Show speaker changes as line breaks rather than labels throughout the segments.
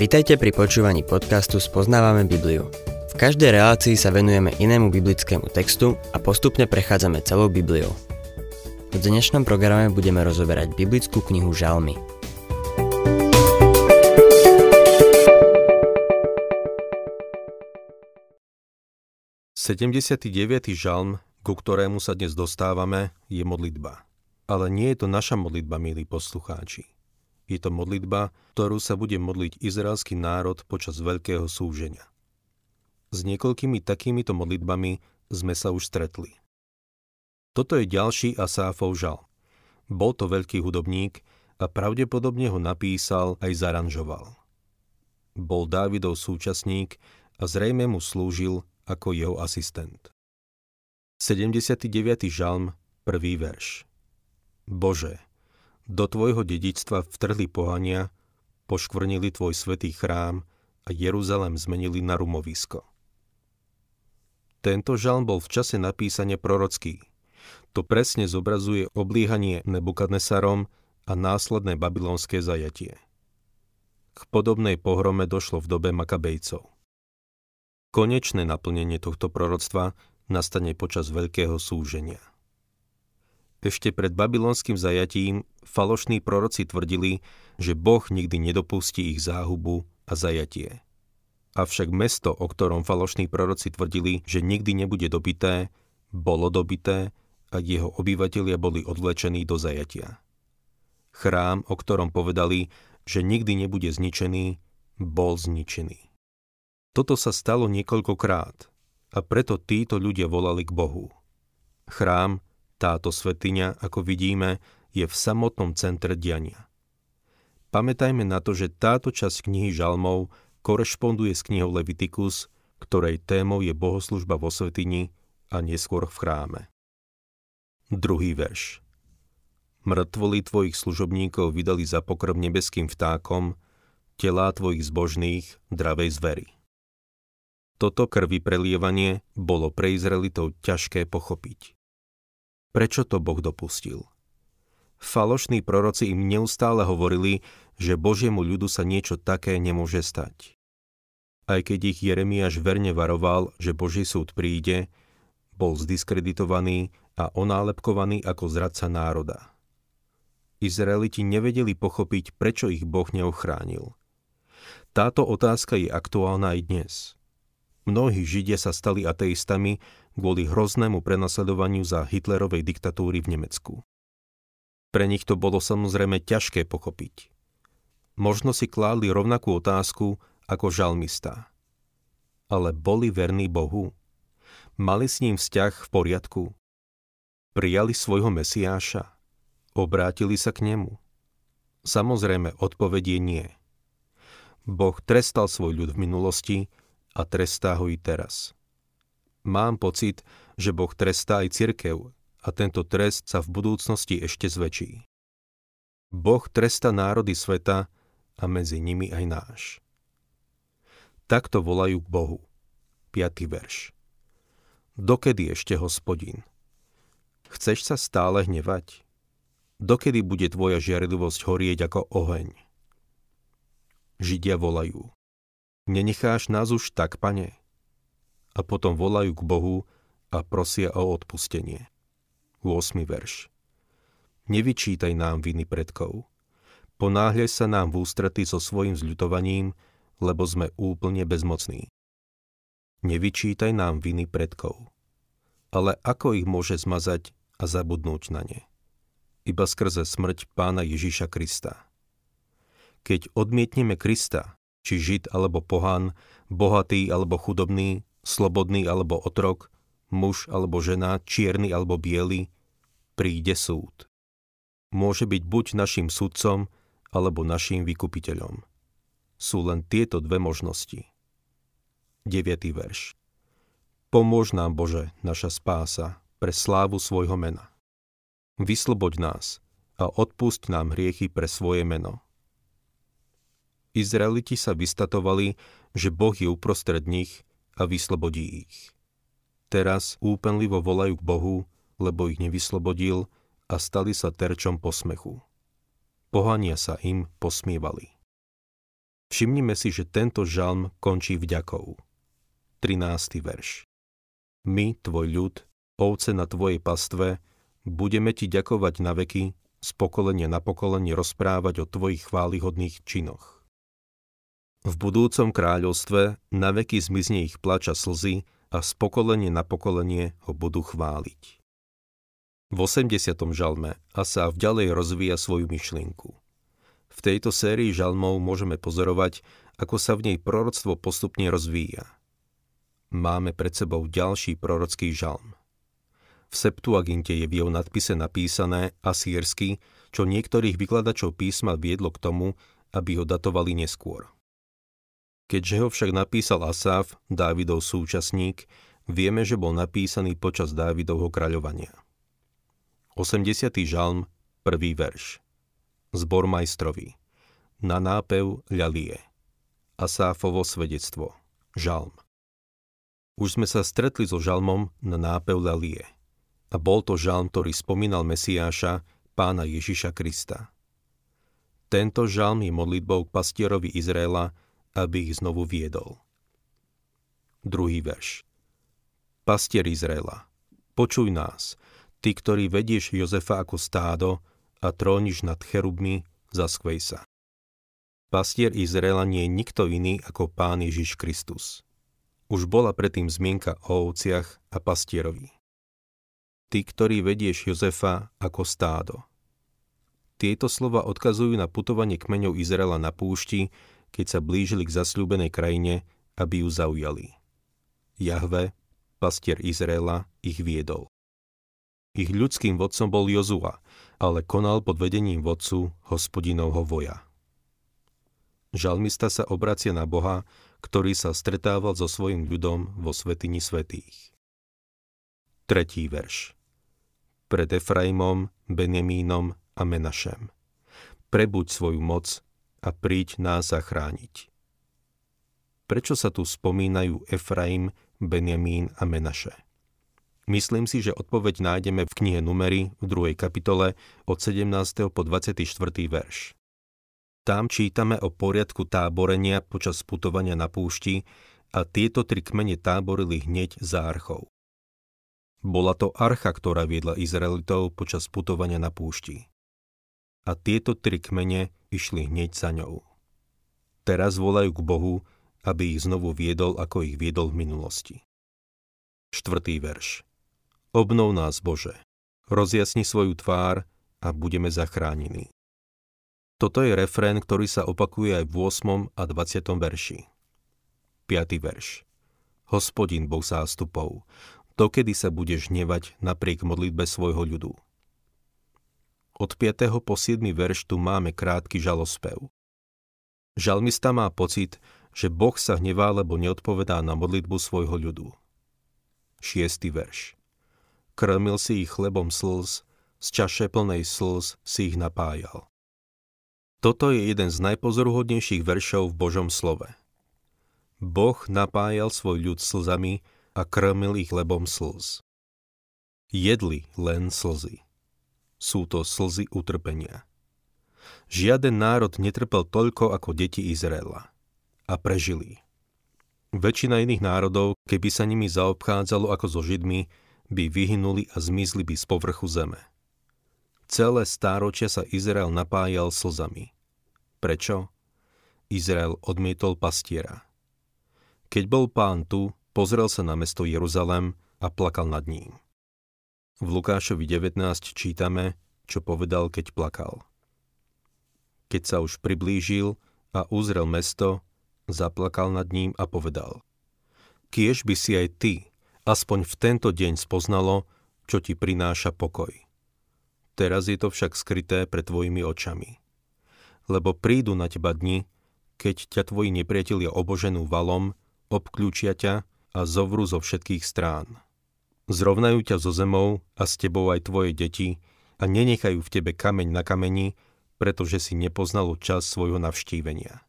Vitajte pri počúvaní podcastu Spoznávame Bibliu. V každej relácii sa venujeme inému biblickému textu a postupne prechádzame celou Bibliou. V dnešnom programe budeme rozoberať biblickú knihu Žalmy.
Sedemdesiatý žalm, ku ktorému sa dnes dostávame, je modlitba. Ale nie je to naša modlitba, milí poslucháči. Je to modlitba, ktorú sa bude modliť izraelský národ počas veľkého súženia. S niekoľkými takýmito modlitbami sme sa už stretli. Toto je ďalší Asáfov žal. Bol to veľký hudobník a pravdepodobne ho napísal aj zaranžoval. Bol Dávidov súčasník a zrejme mu slúžil ako jeho asistent. 79. žalm, prvý verš. Bože, do tvojho dedičstva vtrhli pohania, poškvrnili tvoj svetý chrám a Jeruzalem zmenili na rumovisko. Tento žalm bol v čase napísania prorocký. To presne zobrazuje oblíhanie Nebukadnesarom a následné babylonské zajatie. K podobnej pohrome došlo v dobe Makabejcov. Konečné naplnenie tohto proroctva nastane počas veľkého súženia. Ešte pred babylonským zajatím falošní proroci tvrdili, že Boh nikdy nedopustí ich záhubu a zajatie. Avšak mesto, o ktorom falošní proroci tvrdili, že nikdy nebude dobité, bolo dobité a jeho obyvatelia boli odvlečení do zajatia. Chrám, o ktorom povedali, že nikdy nebude zničený, bol zničený. Toto sa stalo niekoľkokrát a preto títo ľudia volali k Bohu. Chrám, táto svetiňa, ako vidíme, je v samotnom centre diania. Pamätajme na to, že táto časť knihy Žalmov korešponduje s knihou Levitikus, ktorej témou je bohoslužba vo svetini a neskôr v chráme. Druhý verš. Mŕtvoli tvojich služobníkov vydali za pokrm nebeským vtákom, telá tvojich zbožných dravej zvery. Toto krvi prelievanie bolo pre Izraelitov ťažké pochopiť. Prečo to Boh dopustil? Falošní proroci im neustále hovorili, že Božiemu ľudu sa niečo také nemôže stať. Aj keď ich Jeremiáš verne varoval, že Boží súd príde, bol zdiskreditovaný a onálepkovaný ako zradca národa. Izraeliti nevedeli pochopiť, prečo ich Boh neochránil. Táto otázka je aktuálna aj dnes. Mnohí Židia sa stali ateistami kvôli hroznému prenasledovaniu za Hitlerovej diktatúry v Nemecku. Pre nich to bolo samozrejme ťažké pochopiť. Možno si kládli rovnakú otázku ako žalmista. Ale boli verní Bohu? Mali s ním vzťah v poriadku? Prijali svojho Mesiáša? Obrátili sa k nemu? Samozrejme, odpovedie nie. Boh trestal svoj ľud v minulosti a trestá ho i teraz. Mám pocit, že Boh trestá aj cirkev a tento trest sa v budúcnosti ešte zväčší. Boh tresta národy sveta a medzi nimi aj náš. Takto volajú k Bohu. 5. verš. Dokedy ešte, hospodin? Chceš sa stále hnevať? Dokedy bude tvoja žiaridlivosť horieť ako oheň? Židia volajú. Nenecháš nás už tak, pane? a potom volajú k Bohu a prosia o odpustenie. 8. verš. Nevyčítaj nám viny predkov. Ponáhľaj sa nám v ústrety so svojim zľutovaním, lebo sme úplne bezmocní. Nevyčítaj nám viny predkov. Ale ako ich môže zmazať a zabudnúť na ne? Iba skrze smrť pána Ježiša Krista. Keď odmietneme Krista, či žid alebo pohan, bohatý alebo chudobný, slobodný alebo otrok, muž alebo žena, čierny alebo biely, príde súd. Môže byť buď našim sudcom, alebo našim vykupiteľom. Sú len tieto dve možnosti. 9. verš. Pomôž nám, Bože, naša spása, pre slávu svojho mena. Vysloboď nás a odpusť nám hriechy pre svoje meno. Izraeliti sa vystatovali, že Boh je uprostred nich a vyslobodí ich. Teraz úpenlivo volajú k Bohu, lebo ich nevyslobodil a stali sa terčom posmechu. Pohania sa im posmievali. Všimnime si, že tento žalm končí vďakou. 13. verš. My, tvoj ľud, ovce na tvojej pastve, budeme ti ďakovať na veky, z pokolenia na pokolenie rozprávať o tvojich chválihodných činoch. V budúcom kráľovstve na veky zmizne ich plača slzy a z pokolenie na pokolenie ho budú chváliť. V 80. žalme Asaf ďalej rozvíja svoju myšlienku. V tejto sérii žalmov môžeme pozorovať, ako sa v nej proroctvo postupne rozvíja – máme pred sebou ďalší prorocký žalm. V Septuaginte je v jeho nadpise napísané asýrsky, čo niektorých vykladačov písma viedlo k tomu, aby ho datovali neskôr. Keďže ho však napísal Asaf, Dávidov súčasník, vieme, že bol napísaný počas Dávidovho kráľovania. 80. žalm, prvý verš. Zbor majstrovi. Na nápev ľalie. Asáfovo svedectvo. Žalm. Už sme sa stretli so žalmom na nápev Lalie. A bol to žalm, ktorý spomínal Mesiáša, pána Ježiša Krista. Tento žalm je modlitbou k pastierovi Izraela, aby ich znovu viedol. Druhý verš. Pastier Izraela, počuj nás, ty, ktorý vedieš Jozefa ako stádo a tróniš nad cherubmi, zaskvej sa. Pastier Izraela nie je nikto iný ako Pán Ježiš Kristus. Už bola predtým zmienka o ovciach a pastierovi. Ty, ktorý vedieš Jozefa ako stádo. Tieto slova odkazujú na putovanie kmeňov Izraela na púšti, keď sa blížili k zasľúbenej krajine, aby ju zaujali. Jahve, pastier Izraela, ich viedol. Ich ľudským vodcom bol Jozua, ale konal pod vedením vodcu hospodinovho voja. Žalmista sa obracia na Boha, ktorý sa stretával so svojim ľudom vo Svetini Svetých. Tretí verš. Pred Efraimom, Benjamínom a Menašem. Prebuď svoju moc a príď nás zachrániť. Prečo sa tu spomínajú Efraim, Benjamín a Menaše? Myslím si, že odpoveď nájdeme v knihe Numery v 2. kapitole od 17. po 24. verš. Tam čítame o poriadku táborenia počas putovania na púšti a tieto tri kmene táborili hneď za archou. Bola to archa, ktorá viedla Izraelitov počas putovania na púšti. A tieto tri kmene išli hneď za ňou. Teraz volajú k Bohu, aby ich znovu viedol, ako ich viedol v minulosti. Štvrtý verš. Obnov nás, Bože. Rozjasni svoju tvár a budeme zachránení. Toto je refrén, ktorý sa opakuje aj v 8. a 20. verši. 5. verš. Hospodin Boh zástupov, dokedy sa budeš hnevať napriek modlitbe svojho ľudu. Od 5. po 7. verš tu máme krátky žalospev. Žalmista má pocit, že Boh sa hnevá, lebo neodpovedá na modlitbu svojho ľudu. 6. verš. Krmil si ich chlebom slz, z čaše plnej slz si ich napájal. Toto je jeden z najpozoruhodnejších veršov v Božom slove. Boh napájal svoj ľud slzami a krmil ich lebom slz. Jedli len slzy. Sú to slzy utrpenia. Žiaden národ netrpel toľko ako deti Izraela. A prežili. Väčšina iných národov, keby sa nimi zaobchádzalo ako so Židmi, by vyhynuli a zmizli by z povrchu zeme. Celé stáročia sa Izrael napájal slzami. Prečo? Izrael odmietol pastiera. Keď bol pán tu, pozrel sa na mesto Jeruzalem a plakal nad ním. V Lukášovi 19 čítame, čo povedal, keď plakal. Keď sa už priblížil a uzrel mesto, zaplakal nad ním a povedal. Kiež by si aj ty, aspoň v tento deň spoznalo, čo ti prináša pokoj. Teraz je to však skryté pred tvojimi očami. Lebo prídu na teba dni, keď ťa tvoji nepriatelia oboženú valom, obklúčia ťa a zovru zo všetkých strán. Zrovnajú ťa zo zemou a s tebou aj tvoje deti a nenechajú v tebe kameň na kameni, pretože si nepoznalo čas svojho navštívenia.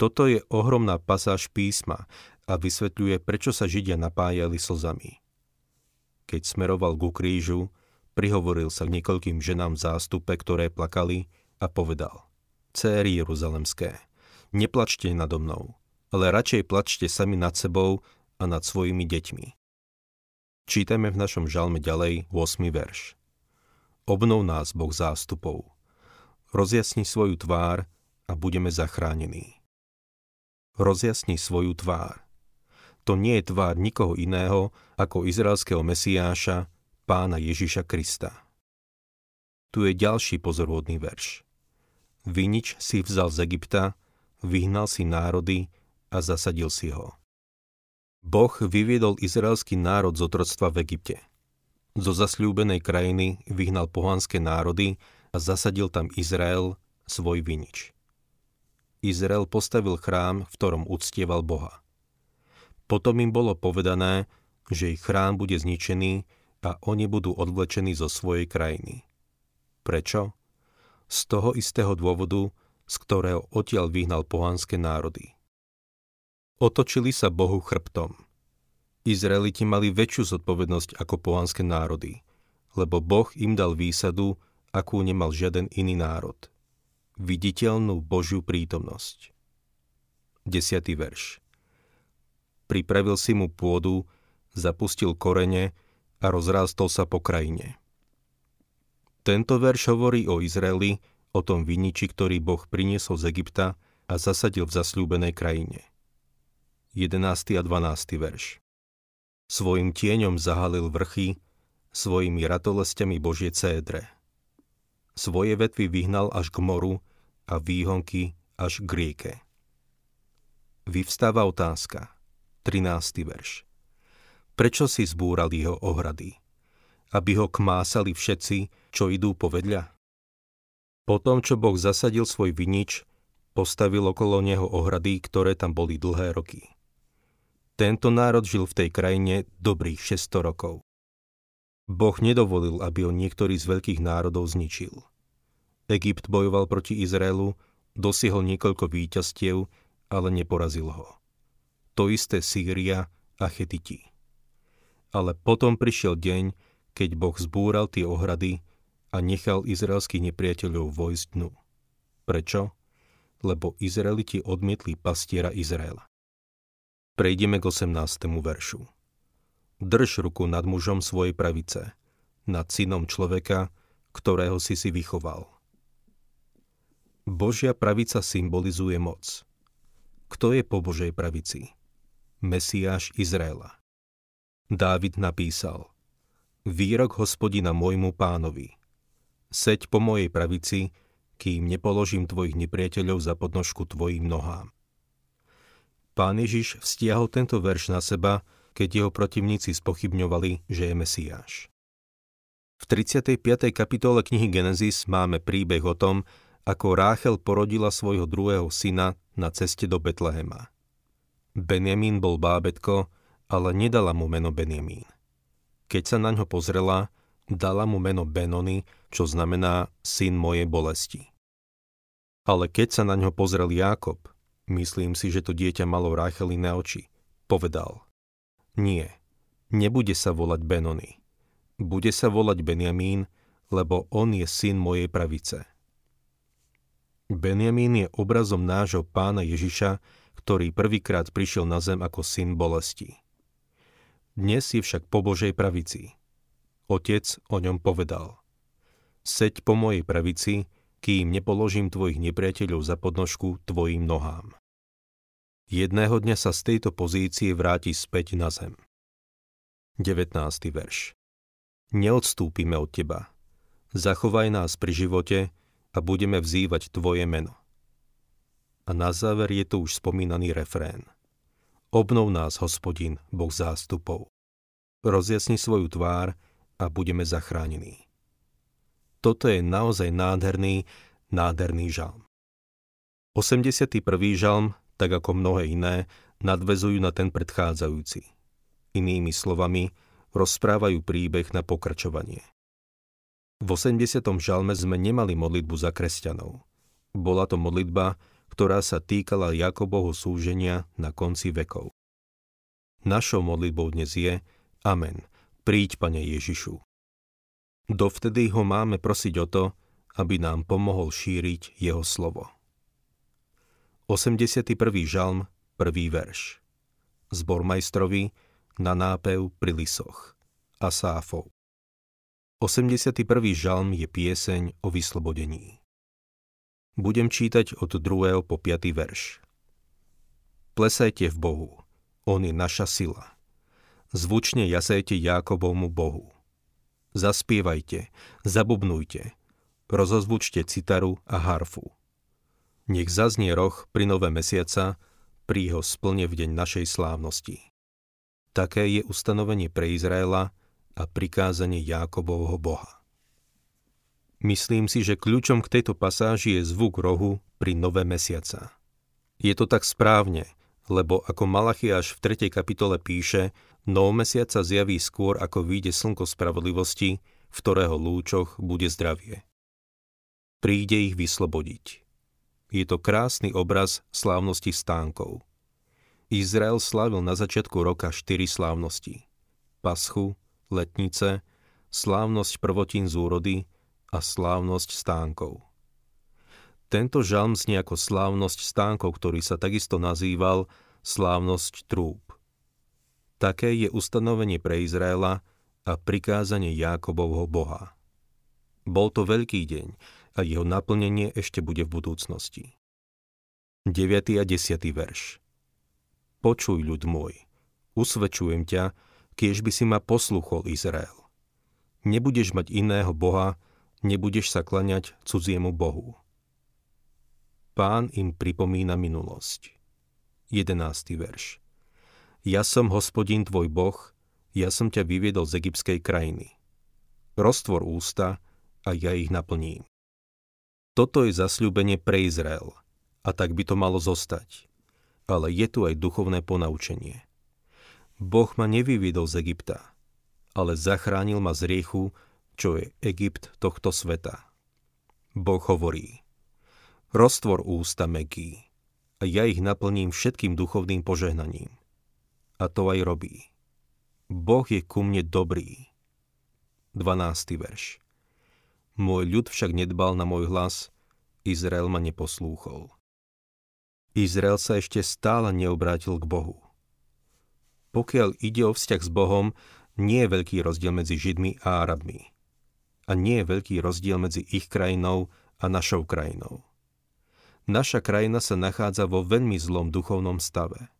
Toto je ohromná pasáž písma a vysvetľuje, prečo sa Židia napájali slzami. Keď smeroval ku krížu, prihovoril sa k niekoľkým ženám v zástupe, ktoré plakali a povedal Céry Jeruzalemské, neplačte nado mnou, ale radšej plačte sami nad sebou a nad svojimi deťmi. Čítame v našom žalme ďalej 8. verš. Obnov nás, Boh zástupov. Rozjasni svoju tvár a budeme zachránení. Rozjasni svoju tvár. To nie je tvár nikoho iného ako izraelského Mesiáša, pána Ježiša Krista. Tu je ďalší pozorvodný verš. Vinič si vzal z Egypta, vyhnal si národy a zasadil si ho. Boh vyviedol izraelský národ z otroctva v Egypte. Zo zasľúbenej krajiny vyhnal pohanské národy a zasadil tam Izrael, svoj vinič. Izrael postavil chrám, v ktorom uctieval Boha. Potom im bolo povedané, že ich chrám bude zničený a oni budú odvlečení zo svojej krajiny. Prečo? Z toho istého dôvodu, z ktorého odtiaľ vyhnal pohanské národy. Otočili sa Bohu chrbtom. Izraeliti mali väčšiu zodpovednosť ako pohanské národy, lebo Boh im dal výsadu, akú nemal žiaden iný národ. Viditeľnú Božiu prítomnosť. 10. verš. Pripravil si mu pôdu, zapustil korene a rozrástol sa po krajine. Tento verš hovorí o Izraeli, o tom viniči, ktorý Boh priniesol z Egypta a zasadil v zasľúbenej krajine. 11. a 12. verš. Svojim tieňom zahalil vrchy, svojimi ratolestiami Božie cédre. Svoje vetvy vyhnal až k moru a výhonky až k rieke. Vyvstáva otázka. 13. verš. Prečo si zbúral jeho ohrady? aby ho kmásali všetci, čo idú povedľa? tom, čo Boh zasadil svoj vinič, postavil okolo neho ohrady, ktoré tam boli dlhé roky. Tento národ žil v tej krajine dobrých 600 rokov. Boh nedovolil, aby ho niektorý z veľkých národov zničil. Egypt bojoval proti Izraelu, dosiahol niekoľko víťazstiev, ale neporazil ho. To isté Sýria a Chetiti. Ale potom prišiel deň, keď Boh zbúral tie ohrady a nechal izraelských nepriateľov vojsť dnu. Prečo? Lebo Izraeliti odmietli pastiera Izraela. Prejdeme k 18. veršu. Drž ruku nad mužom svojej pravice, nad synom človeka, ktorého si si vychoval. Božia pravica symbolizuje moc. Kto je po Božej pravici? Mesiáš Izraela. Dávid napísal – Výrok hospodina môjmu pánovi. Seď po mojej pravici, kým nepoložím tvojich nepriateľov za podnožku tvojim nohám. Pán Ježiš vztiahol tento verš na seba, keď jeho protivníci spochybňovali, že je Mesiáš. V 35. kapitole knihy Genesis máme príbeh o tom, ako Ráchel porodila svojho druhého syna na ceste do Betlehema. Benjamín bol bábetko, ale nedala mu meno Benjamín. Keď sa na ňo pozrela, dala mu meno Benony, čo znamená syn mojej bolesti. Ale keď sa na ňo pozrel Jákob, myslím si, že to dieťa malo Racheliné oči, povedal Nie, nebude sa volať Benony. Bude sa volať Benjamín, lebo on je syn mojej pravice. Benjamín je obrazom nášho pána Ježiša, ktorý prvýkrát prišiel na zem ako syn bolesti. Dnes je však po Božej pravici. Otec o ňom povedal. Seď po mojej pravici, kým nepoložím tvojich nepriateľov za podnožku tvojim nohám. Jedného dňa sa z tejto pozície vráti späť na zem. 19. verš Neodstúpime od teba. Zachovaj nás pri živote a budeme vzývať tvoje meno. A na záver je tu už spomínaný refrén – Obnov nás, hospodin, Boh zástupov. Rozjasni svoju tvár a budeme zachránení. Toto je naozaj nádherný, nádherný žalm. 81. žalm, tak ako mnohé iné, nadvezujú na ten predchádzajúci. Inými slovami, rozprávajú príbeh na pokračovanie. V 80. žalme sme nemali modlitbu za kresťanov. Bola to modlitba, ktorá sa týkala Jakobovho súženia na konci vekov. Našou modlitbou dnes je Amen. Príď, Pane Ježišu. Dovtedy ho máme prosiť o to, aby nám pomohol šíriť jeho slovo. 81. žalm, 1. verš. Zbor majstrovi na nápev pri lisoch. Asáfov. 81. žalm je pieseň o vyslobodení. Budem čítať od 2. po 5. verš. Plesajte v Bohu, On je naša sila. Zvučne jasajte Jákobovmu Bohu. Zaspievajte, zabubnujte, rozozvučte citaru a harfu nech zaznie roh pri nové mesiaca, pri ho splne v deň našej slávnosti. Také je ustanovenie pre Izraela a prikázanie Jákobovho Boha. Myslím si, že kľúčom k tejto pasáži je zvuk rohu pri nové mesiaca. Je to tak správne, lebo ako Malachiáš v 3. kapitole píše, nov mesiac sa zjaví skôr, ako vyjde slnko spravodlivosti, v ktorého lúčoch bude zdravie. Príde ich vyslobodiť. Je to krásny obraz slávnosti stánkov. Izrael slávil na začiatku roka štyri slávnosti. Paschu, letnice, slávnosť prvotín z úrody a slávnosť stánkov. Tento žalm znie ako slávnosť stánkov, ktorý sa takisto nazýval slávnosť trúb. Také je ustanovenie pre Izraela a prikázanie Jákobovho Boha. Bol to veľký deň, a jeho naplnenie ešte bude v budúcnosti. 9. a 10. verš Počuj, ľud môj, usvedčujem ťa, kiež by si ma posluchol, Izrael. Nebudeš mať iného Boha, nebudeš sa klaňať cudziemu Bohu. Pán im pripomína minulosť. 11. verš Ja som hospodin tvoj Boh, ja som ťa vyviedol z egyptskej krajiny. Roztvor ústa a ja ich naplním. Toto je zasľúbenie pre Izrael a tak by to malo zostať. Ale je tu aj duchovné ponaučenie. Boh ma nevyvidol z Egypta, ale zachránil ma z riechu, čo je Egypt tohto sveta. Boh hovorí, roztvor ústa Meký a ja ich naplním všetkým duchovným požehnaním. A to aj robí. Boh je ku mne dobrý. 12. verš. Môj ľud však nedbal na môj hlas, Izrael ma neposlúchol. Izrael sa ešte stále neobrátil k Bohu. Pokiaľ ide o vzťah s Bohom, nie je veľký rozdiel medzi Židmi a Arabmi. A nie je veľký rozdiel medzi ich krajinou a našou krajinou. Naša krajina sa nachádza vo veľmi zlom duchovnom stave.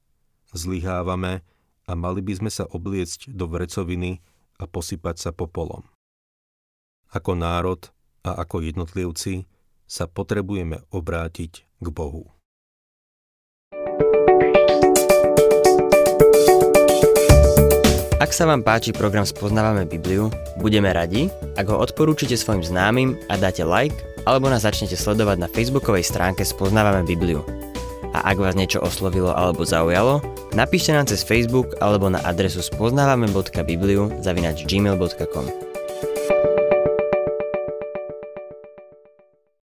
Zlyhávame a mali by sme sa obliecť do vrecoviny a posypať sa popolom. Ako národ a ako jednotlivci sa potrebujeme obrátiť k Bohu.
Ak sa vám páči program Spoznávame Bibliu, budeme radi, ak ho odporúčite svojim známym a dáte like, alebo nás začnete sledovať na facebookovej stránke Spoznávame Bibliu. A ak vás niečo oslovilo alebo zaujalo, napíšte nám cez Facebook alebo na adresu spoznávame.bibliu zavinač gmail.com.